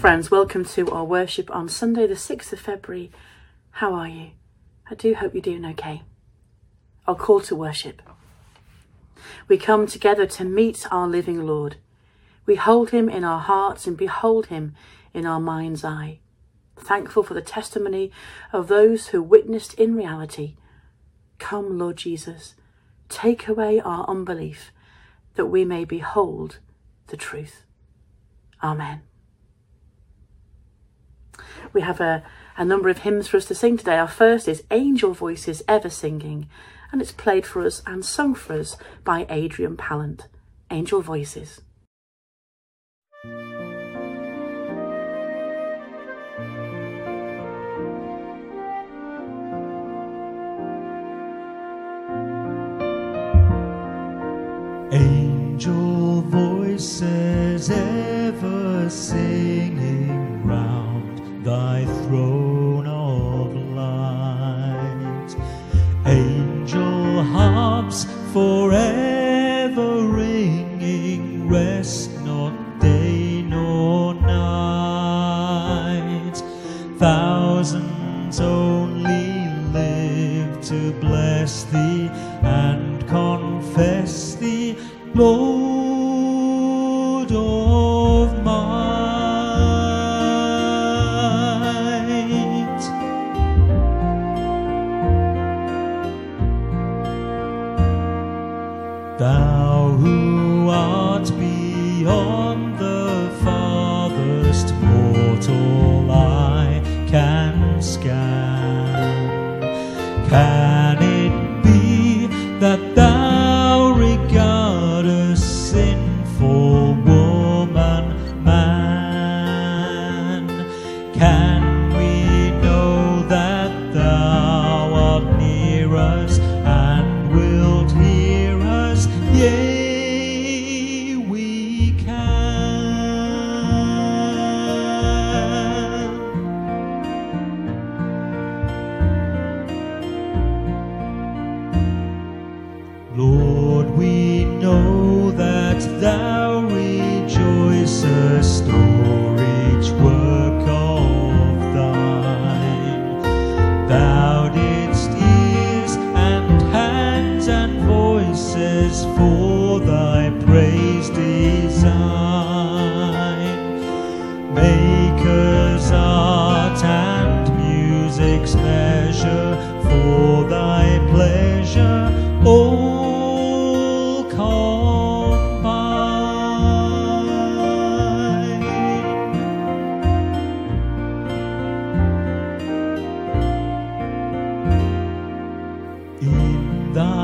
Friends, welcome to our worship on Sunday, the 6th of February. How are you? I do hope you're doing okay. Our call to worship. We come together to meet our living Lord. We hold him in our hearts and behold him in our mind's eye. Thankful for the testimony of those who witnessed in reality. Come, Lord Jesus, take away our unbelief that we may behold the truth. Amen. We have a, a number of hymns for us to sing today. Our first is Angel Voices Ever Singing, and it's played for us and sung for us by Adrian Pallant. Angel Voices. Angel voices ever singing Can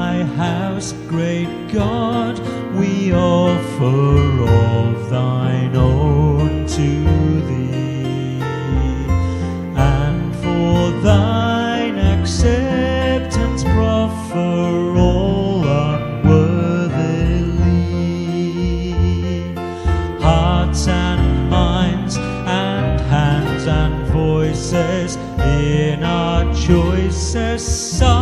thy house, great God, we offer of thine own to thee, and for thine acceptance proffer all unworthily hearts and minds and hands and voices in our choicest psalmody.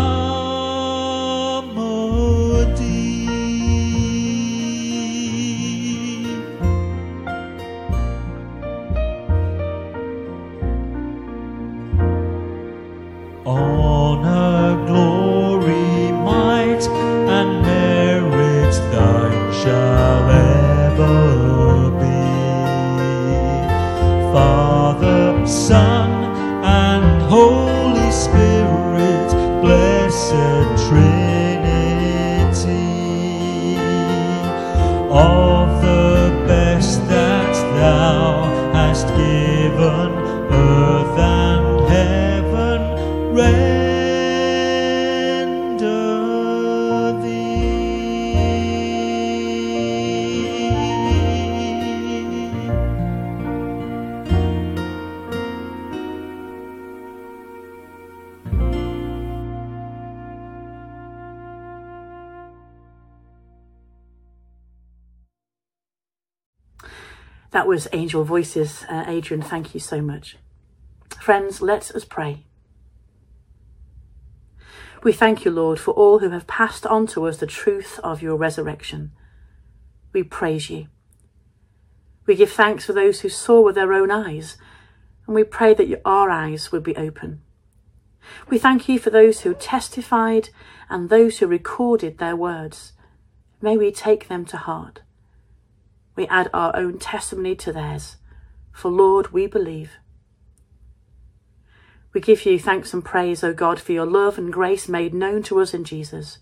Was Angel Voices. Uh, Adrian, thank you so much. Friends, let us pray. We thank you, Lord, for all who have passed on to us the truth of your resurrection. We praise you. We give thanks for those who saw with their own eyes, and we pray that our eyes would be open. We thank you for those who testified and those who recorded their words. May we take them to heart. We add our own testimony to theirs, for Lord, we believe. We give you thanks and praise, O God, for your love and grace made known to us in Jesus.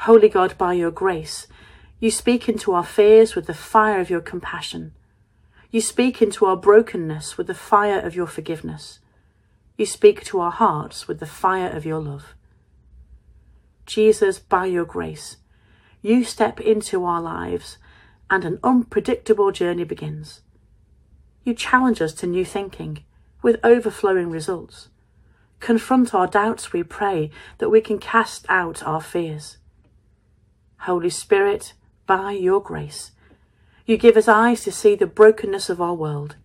Holy God, by your grace, you speak into our fears with the fire of your compassion. You speak into our brokenness with the fire of your forgiveness. You speak to our hearts with the fire of your love. Jesus, by your grace, you step into our lives and an unpredictable journey begins. You challenge us to new thinking with overflowing results. Confront our doubts, we pray, that we can cast out our fears. Holy Spirit, by your grace. You give us eyes to see the brokenness of our world.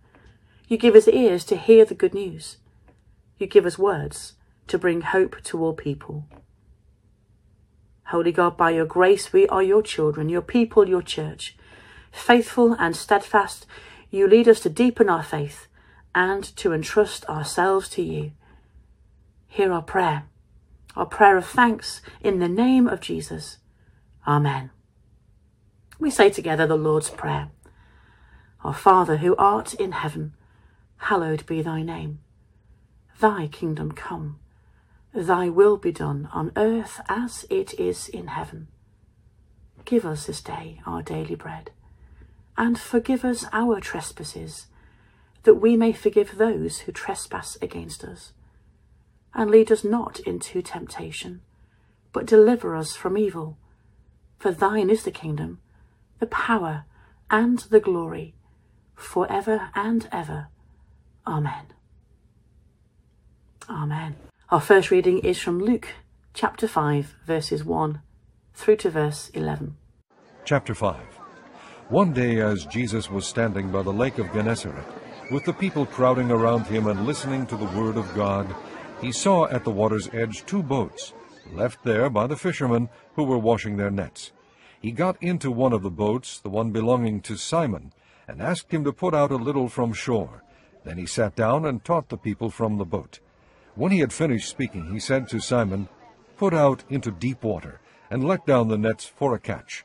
You give us ears to hear the good news. You give us words to bring hope to all people. Holy God, by your grace, we are your children, your people, your church. Faithful and steadfast, you lead us to deepen our faith and to entrust ourselves to you. Hear our prayer, our prayer of thanks in the name of Jesus. Amen. We say together the Lord's Prayer. Our Father who art in heaven, hallowed be thy name. Thy kingdom come, thy will be done on earth as it is in heaven. Give us this day our daily bread, and forgive us our trespasses, that we may forgive those who trespass against us. And lead us not into temptation, but deliver us from evil. For thine is the kingdom, the power, and the glory, for ever and ever. Amen. Amen. Our first reading is from Luke chapter 5, verses 1 through to verse 11. Chapter 5 One day, as Jesus was standing by the lake of Gennesaret, with the people crowding around him and listening to the word of God, he saw at the water's edge two boats left there by the fishermen who were washing their nets. He got into one of the boats, the one belonging to Simon, and asked him to put out a little from shore. Then he sat down and taught the people from the boat. When he had finished speaking, he said to Simon, Put out into deep water, and let down the nets for a catch.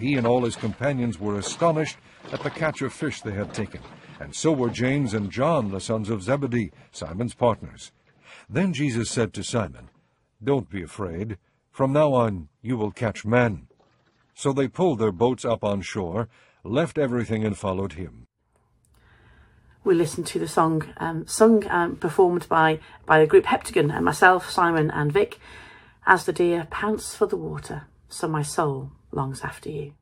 He and all his companions were astonished at the catch of fish they had taken, and so were James and John, the sons of Zebedee, Simon's partners. Then Jesus said to Simon, Don't be afraid. From now on you will catch men. So they pulled their boats up on shore, left everything, and followed him. We listened to the song um, sung um, performed by, by the group Heptagon and myself, Simon and Vic, as the deer pants for the water, so my soul longs after you.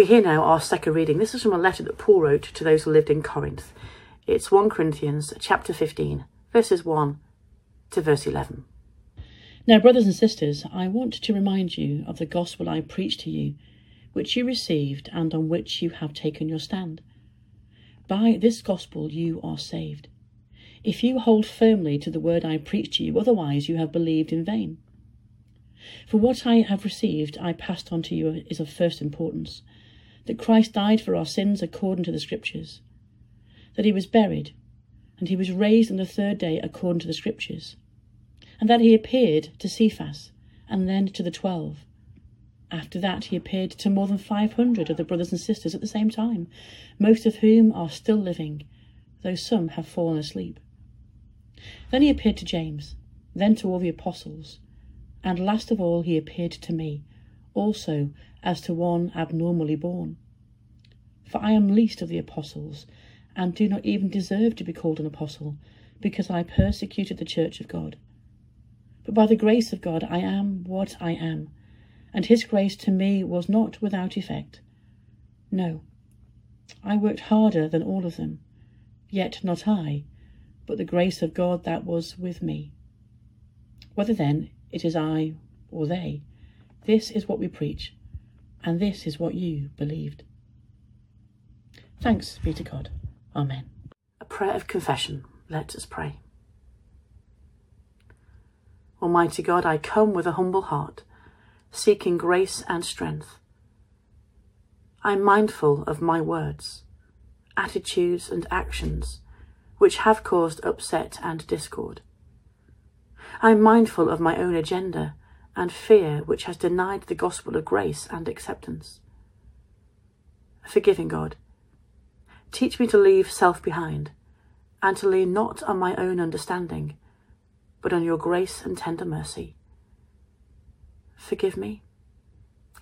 We hear now our second reading. This is from a letter that Paul wrote to those who lived in Corinth. It's 1 Corinthians chapter 15, verses 1 to verse 11. Now, brothers and sisters, I want to remind you of the gospel I preached to you, which you received and on which you have taken your stand. By this gospel you are saved. If you hold firmly to the word I preached to you, otherwise you have believed in vain. For what I have received I passed on to you is of first importance that Christ died for our sins according to the Scriptures, that he was buried, and he was raised on the third day according to the Scriptures and that he appeared to Cephas, and then to the twelve. After that, he appeared to more than five hundred of the brothers and sisters at the same time, most of whom are still living, though some have fallen asleep. Then he appeared to James, then to all the apostles, and last of all he appeared to me, also as to one abnormally born. For I am least of the apostles, and do not even deserve to be called an apostle, because I persecuted the church of God. But by the grace of God I am what I am, and his grace to me was not without effect. No, I worked harder than all of them, yet not I, but the grace of God that was with me. Whether then it is I or they, this is what we preach, and this is what you believed. Thanks be to God. Amen. A prayer of confession. Let us pray. Almighty God, I come with a humble heart, seeking grace and strength. I am mindful of my words, attitudes, and actions which have caused upset and discord. I am mindful of my own agenda and fear which has denied the gospel of grace and acceptance. Forgiving God, teach me to leave self behind and to lean not on my own understanding but on your grace and tender mercy. Forgive me,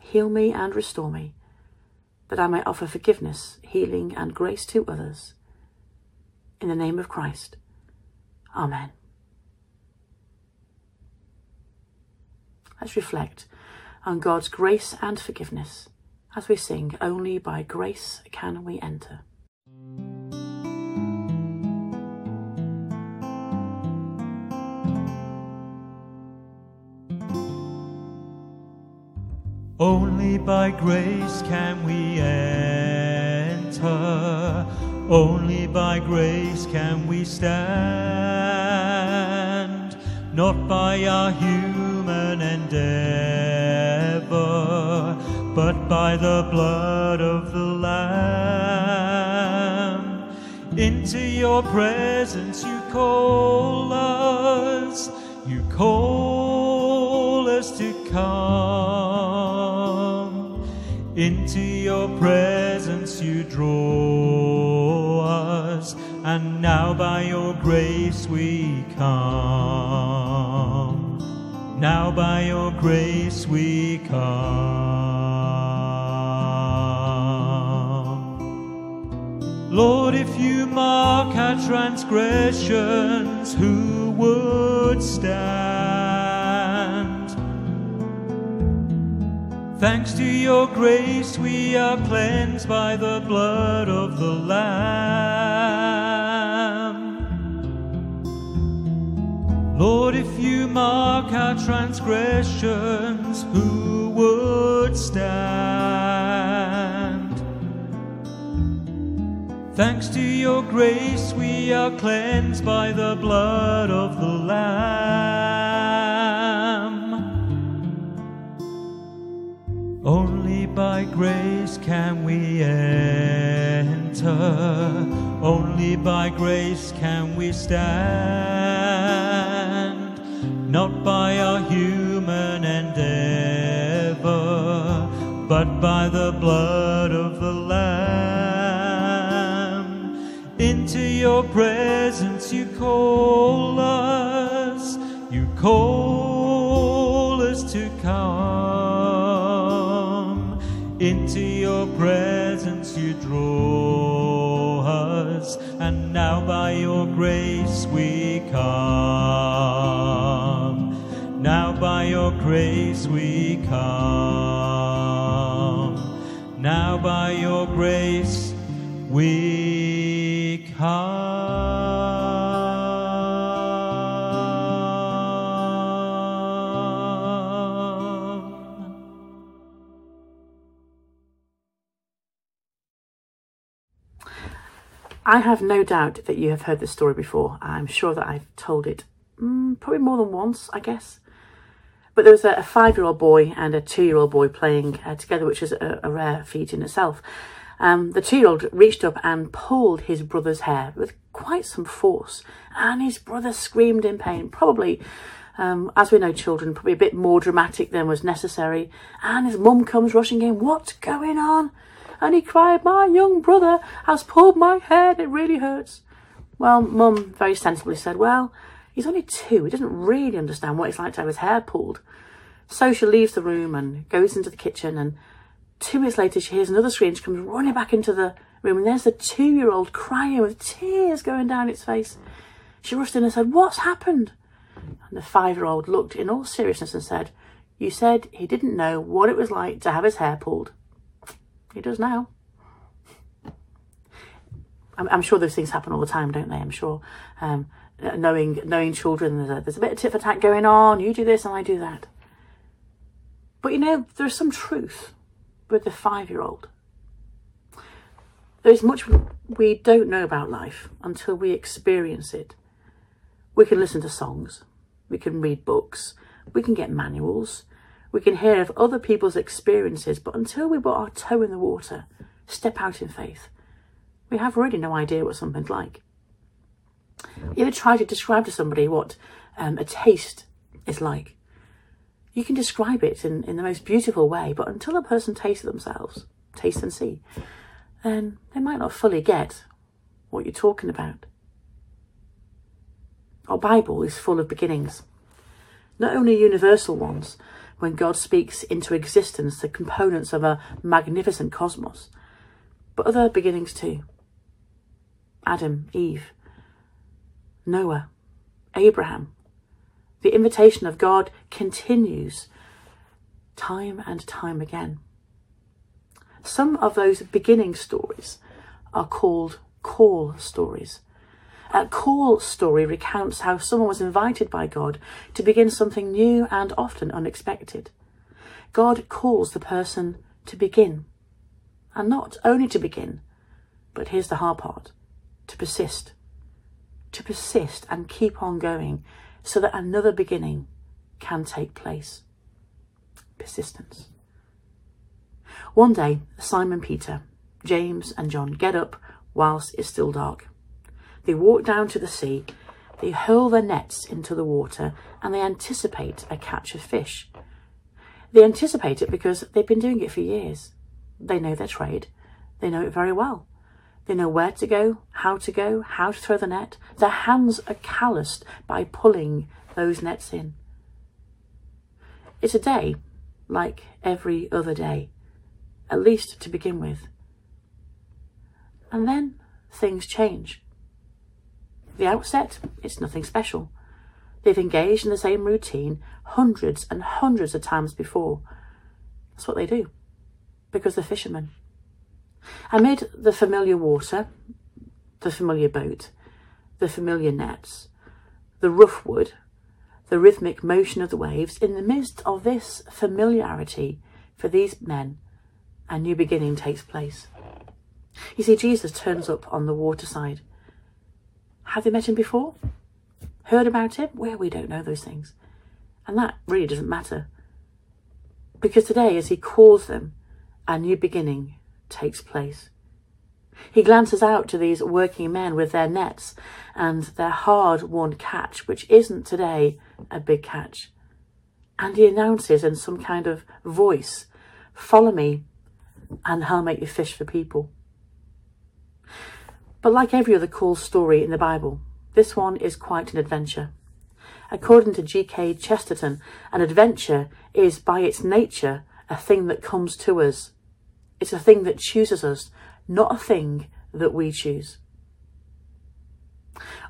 heal me, and restore me, that I may offer forgiveness, healing, and grace to others. In the name of Christ. Amen. Let's reflect on God's grace and forgiveness as we sing, Only by grace can we enter. Only by grace can we enter. Only by grace can we stand. Not by our human endeavor, but by the blood of the Lamb. Into your presence you call us. You call us to come. Into your presence you draw us, and now by your grace we come. Now by your grace we come. Lord, if you mark our transgressions, who would stand? Thanks to your grace, we are cleansed by the blood of the Lamb. Mark our transgressions, who would stand? Thanks to your grace, we are cleansed by the blood of the Lamb. Only by grace can we enter. Only by grace can we stand. Not by our human endeavor, but by the blood of the Lamb. Into your presence you call us. You call us to come. Into your presence you draw us, and now by your grace we come. By your grace we come. Now by your grace we come. I have no doubt that you have heard this story before. I'm sure that I've told it mm, probably more than once, I guess. But there was a, a five-year-old boy and a two-year-old boy playing uh, together, which is a, a rare feat in itself. Um, the two-year-old reached up and pulled his brother's hair with quite some force, and his brother screamed in pain, probably, um, as we know, children, probably a bit more dramatic than was necessary. And his mum comes rushing in, what's going on? And he cried, my young brother has pulled my hair it really hurts. Well, mum very sensibly said, well, he's only two. He doesn't really understand what it's like to have his hair pulled. So she leaves the room and goes into the kitchen and two minutes later she hears another scream. She comes running back into the room and there's the two-year-old crying with tears going down its face. She rushed in and said, what's happened? And the five-year-old looked in all seriousness and said, you said he didn't know what it was like to have his hair pulled. He does now. I'm, I'm sure those things happen all the time, don't they? I'm sure. Um, Uh, knowing knowing children, there's a, there's a bit of tit for tat going on. You do this and I do that. But you know, there's some truth with the five-year-old. There's much we don't know about life until we experience it. We can listen to songs, we can read books, we can get manuals, we can hear of other people's experiences, but until we put our toe in the water, step out in faith, we have really no idea what something's like. You ever try to describe to somebody what um, a taste is like? You can describe it in, in the most beautiful way, but until a person tastes themselves, taste and see, then they might not fully get what you're talking about. Our Bible is full of beginnings, not only universal ones, when God speaks into existence the components of a magnificent cosmos, but other beginnings too. Adam, Eve, Noah, Abraham. The invitation of God continues time and time again. Some of those beginning stories are called call stories. A call story recounts how someone was invited by God to begin something new and often unexpected. God calls the person to begin. And not only to begin, but here's the hard part to persist. To persist and keep on going so that another beginning can take place. Persistence. One day, Simon Peter, James, and John get up whilst it's still dark. They walk down to the sea, they hurl their nets into the water, and they anticipate a catch of fish. They anticipate it because they've been doing it for years. They know their trade. They know it very well. They know where to go, how to go, how to throw the net. Their hands are calloused by pulling those nets in. It's a day like every other day, at least to begin with. And then things change. The outset, it's nothing special. They've engaged in the same routine hundreds and hundreds of times before. That's what they do, because they're fishermen. Amid the familiar water, the familiar boat, the familiar nets, the rough wood, the rhythmic motion of the waves, in the midst of this familiarity for these men, a new beginning takes place. You see, Jesus turns up on the waterside have they met him before? Heard about him? Well, we don't know those things. And that really doesn't matter. Because today, as he calls them, a new beginning takes place. He glances out to these working men with their nets and their hard-won catch, which isn't today a big catch. And he announces in some kind of voice, follow me and I'll make you fish for people. But like every other call story in the Bible, this one is quite an adventure. According to G.K. Chesterton, an adventure is by its nature a thing that comes to us. It's a thing that chooses us, not a thing that we choose.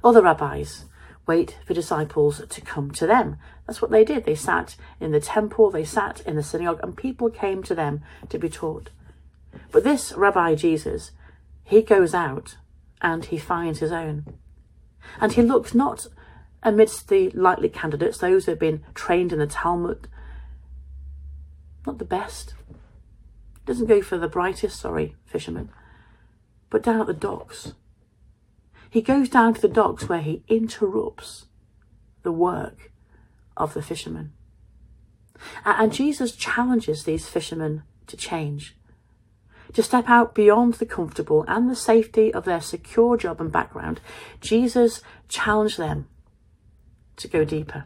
Other rabbis wait for disciples to come to them. That's what they did. They sat in the temple, they sat in the synagogue, and people came to them to be taught. But this Rabbi Jesus, he goes out and he finds his own. And he looks not amidst the likely candidates, those who have been trained in the Talmud, not the best. Doesn't go for the brightest, sorry, fishermen, but down at the docks. He goes down to the docks where he interrupts the work of the fishermen. And Jesus challenges these fishermen to change, to step out beyond the comfortable and the safety of their secure job and background. Jesus challenged them to go deeper.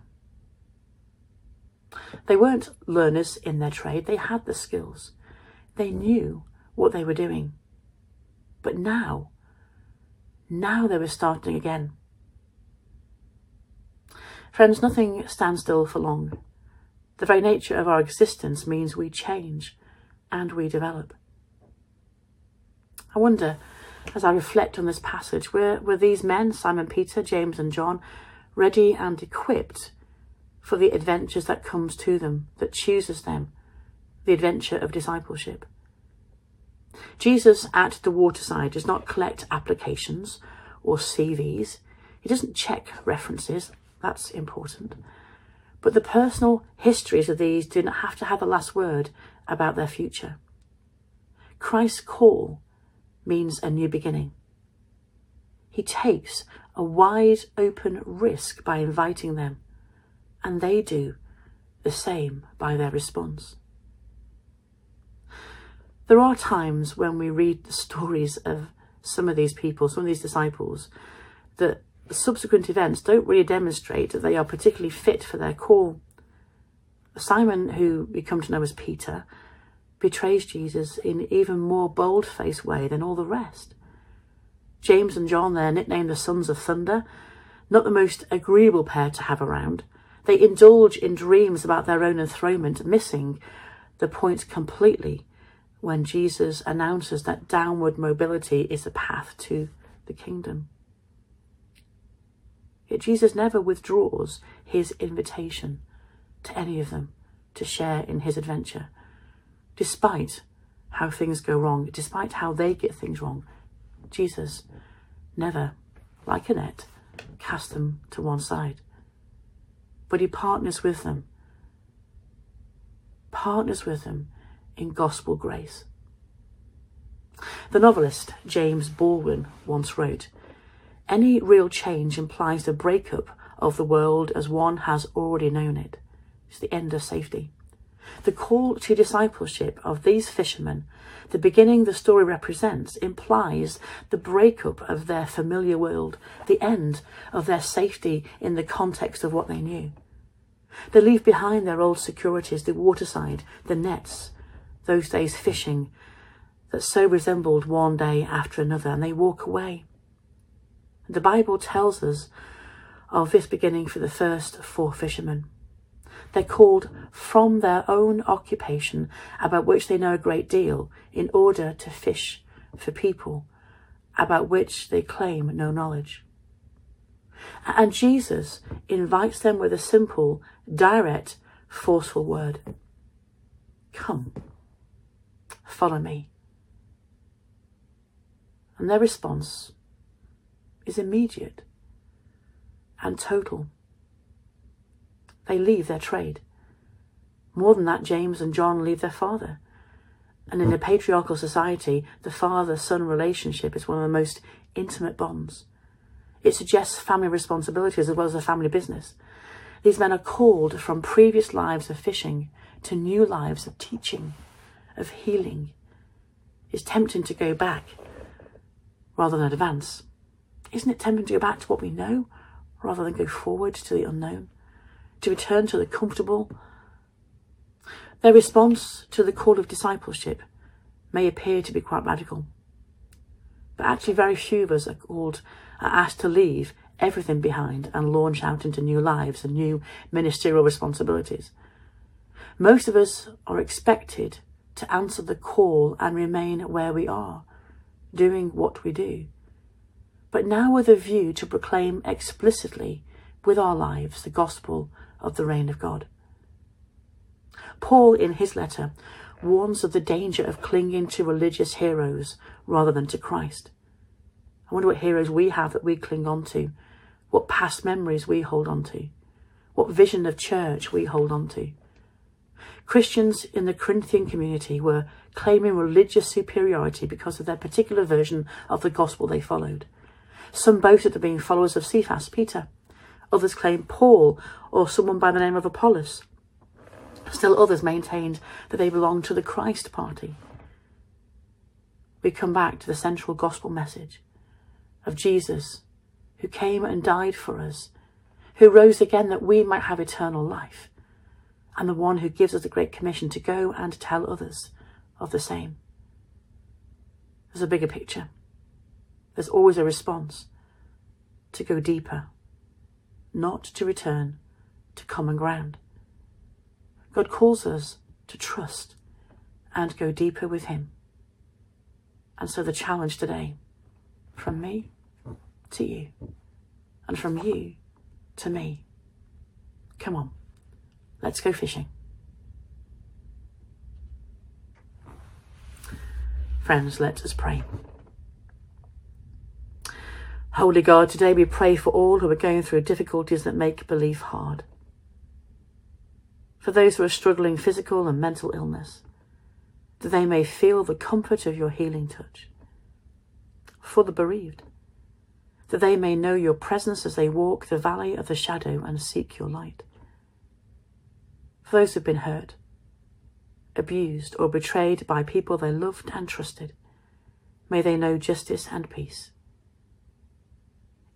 They weren't learners in their trade, they had the skills. They knew what they were doing. But now, now they were starting again. Friends, nothing stands still for long. The very nature of our existence means we change and we develop. I wonder, as I reflect on this passage, were, were these men, Simon Peter, James, and John, ready and equipped for the adventures that comes to them, that chooses them, the adventure of discipleship? Jesus at the waterside does not collect applications or CVs. He doesn't check references. That's important. But the personal histories of these do not have to have the last word about their future. Christ's call means a new beginning. He takes a wide open risk by inviting them, and they do the same by their response. There are times when we read the stories of some of these people, some of these disciples, that subsequent events don't really demonstrate that they are particularly fit for their call. Simon, who we come to know as Peter, betrays Jesus in even more bold-faced way than all the rest. James and John, they're nicknamed the Sons of Thunder, not the most agreeable pair to have around. They indulge in dreams about their own enthronement, missing the point completely when Jesus announces that downward mobility is the path to the kingdom. Yet Jesus never withdraws his invitation to any of them to share in his adventure, despite how things go wrong, despite how they get things wrong. Jesus never, like a net, casts them to one side, but he partners with them, partners with them in gospel grace. The novelist James Baldwin once wrote, Any real change implies the breakup of the world as one has already known it. It's the end of safety. The call to discipleship of these fishermen, the beginning the story represents, implies the breakup of their familiar world, the end of their safety in the context of what they knew. They leave behind their old securities, the waterside, the nets, those days fishing that so resembled one day after another, and they walk away. The Bible tells us of this beginning for the first four fishermen. They're called from their own occupation, about which they know a great deal, in order to fish for people, about which they claim no knowledge. And Jesus invites them with a simple, direct, forceful word Come. Follow me. And their response is immediate and total. They leave their trade. More than that, James and John leave their father. And in a hmm. patriarchal society, the father son relationship is one of the most intimate bonds. It suggests family responsibilities as well as a family business. These men are called from previous lives of fishing to new lives of teaching of healing. It's tempting to go back rather than advance. Isn't it tempting to go back to what we know rather than go forward to the unknown? To return to the comfortable? Their response to the call of discipleship may appear to be quite radical. But actually, very few of us are called, are asked to leave everything behind and launch out into new lives and new ministerial responsibilities. Most of us are expected to answer the call and remain where we are, doing what we do. But now with a view to proclaim explicitly with our lives the gospel of the reign of God. Paul, in his letter, warns of the danger of clinging to religious heroes rather than to Christ. I wonder what heroes we have that we cling on to, what past memories we hold on to, what vision of church we hold on to. Christians in the Corinthian community were claiming religious superiority because of their particular version of the gospel they followed. Some boasted of being followers of Cephas, Peter. Others claimed Paul or someone by the name of Apollos. Still others maintained that they belonged to the Christ party. We come back to the central gospel message of Jesus, who came and died for us, who rose again that we might have eternal life, and the one who gives us the great commission to go and tell others of the same. There's a bigger picture. There's always a response to go deeper, not to return to common ground. God calls us to trust and go deeper with Him. And so the challenge today, from me to you, and from you to me, come on, let's go fishing. Friends, let us pray. Holy God, today we pray for all who are going through difficulties that make belief hard. For those who are struggling physical and mental illness, that they may feel the comfort of your healing touch. For the bereaved, that they may know your presence as they walk the valley of the shadow and seek your light. Those who've been hurt, abused, or betrayed by people they loved and trusted, may they know justice and peace.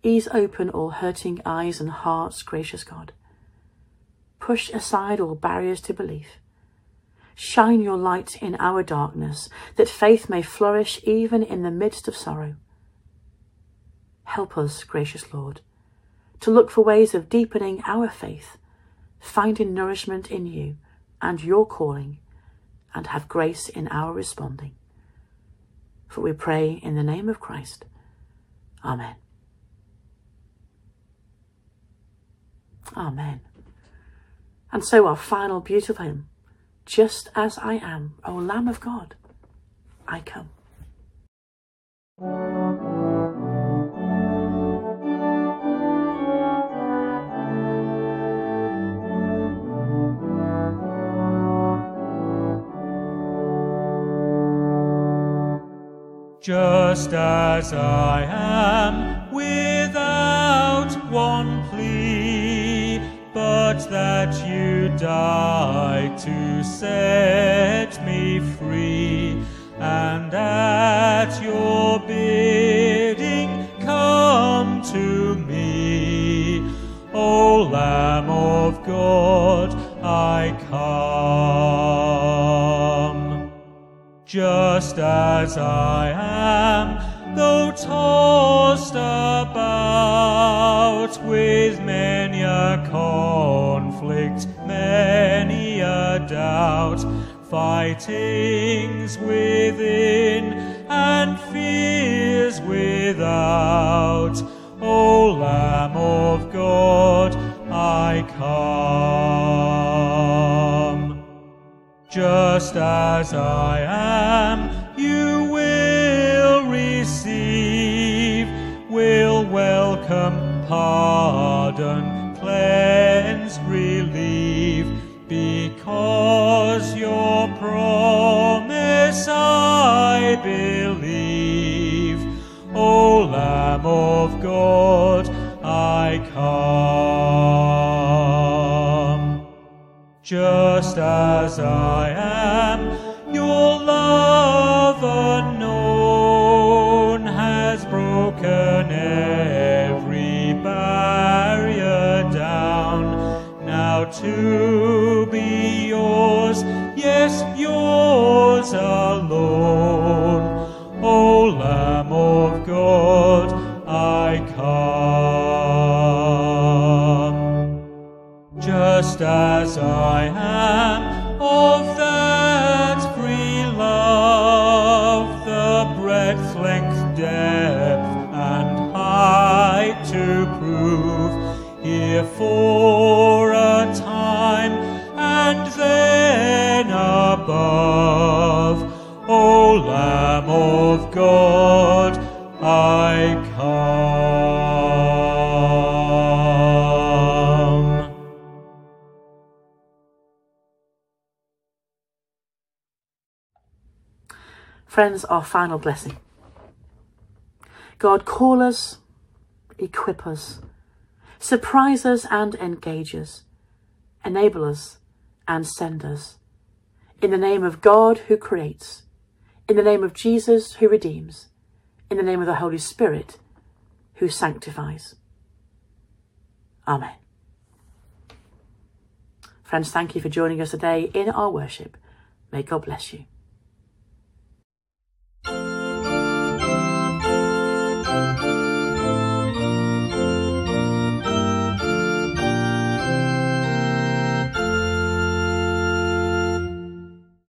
Ease open all hurting eyes and hearts, gracious God. Push aside all barriers to belief. Shine your light in our darkness, that faith may flourish even in the midst of sorrow. Help us, gracious Lord, to look for ways of deepening our faith, finding nourishment in you and your calling, and have grace in our responding. For we pray in the name of Christ. Amen. Amen. And so our final beautiful hymn, Just as I am, O Lamb of God, I come. Just as I am, without one plea, but that you died to set me free, and at your bidding come to me, O Lamb of God, I come. Just as I am, though tossed about with many a conflict, many a doubt, fightings within and fears without. Just as I am, you will receive, will welcome, pardon, cleanse, relieve, because your promise I believe. O Lamb of God, I come. Just as I am, your love unknown has broken every barrier down. Now to be yours, yes, yours alone. just as I am, of that free love, the breadth, length, depth, and height to prove here for a time and then above, O Lamb of God. Our final blessing. God, call us, equip us, surprise us and engage us, enable us and send us. In the name of God who creates, in the name of Jesus who redeems, in the name of the Holy Spirit who sanctifies. Amen. Friends, thank you for joining us today in our worship. May God bless you.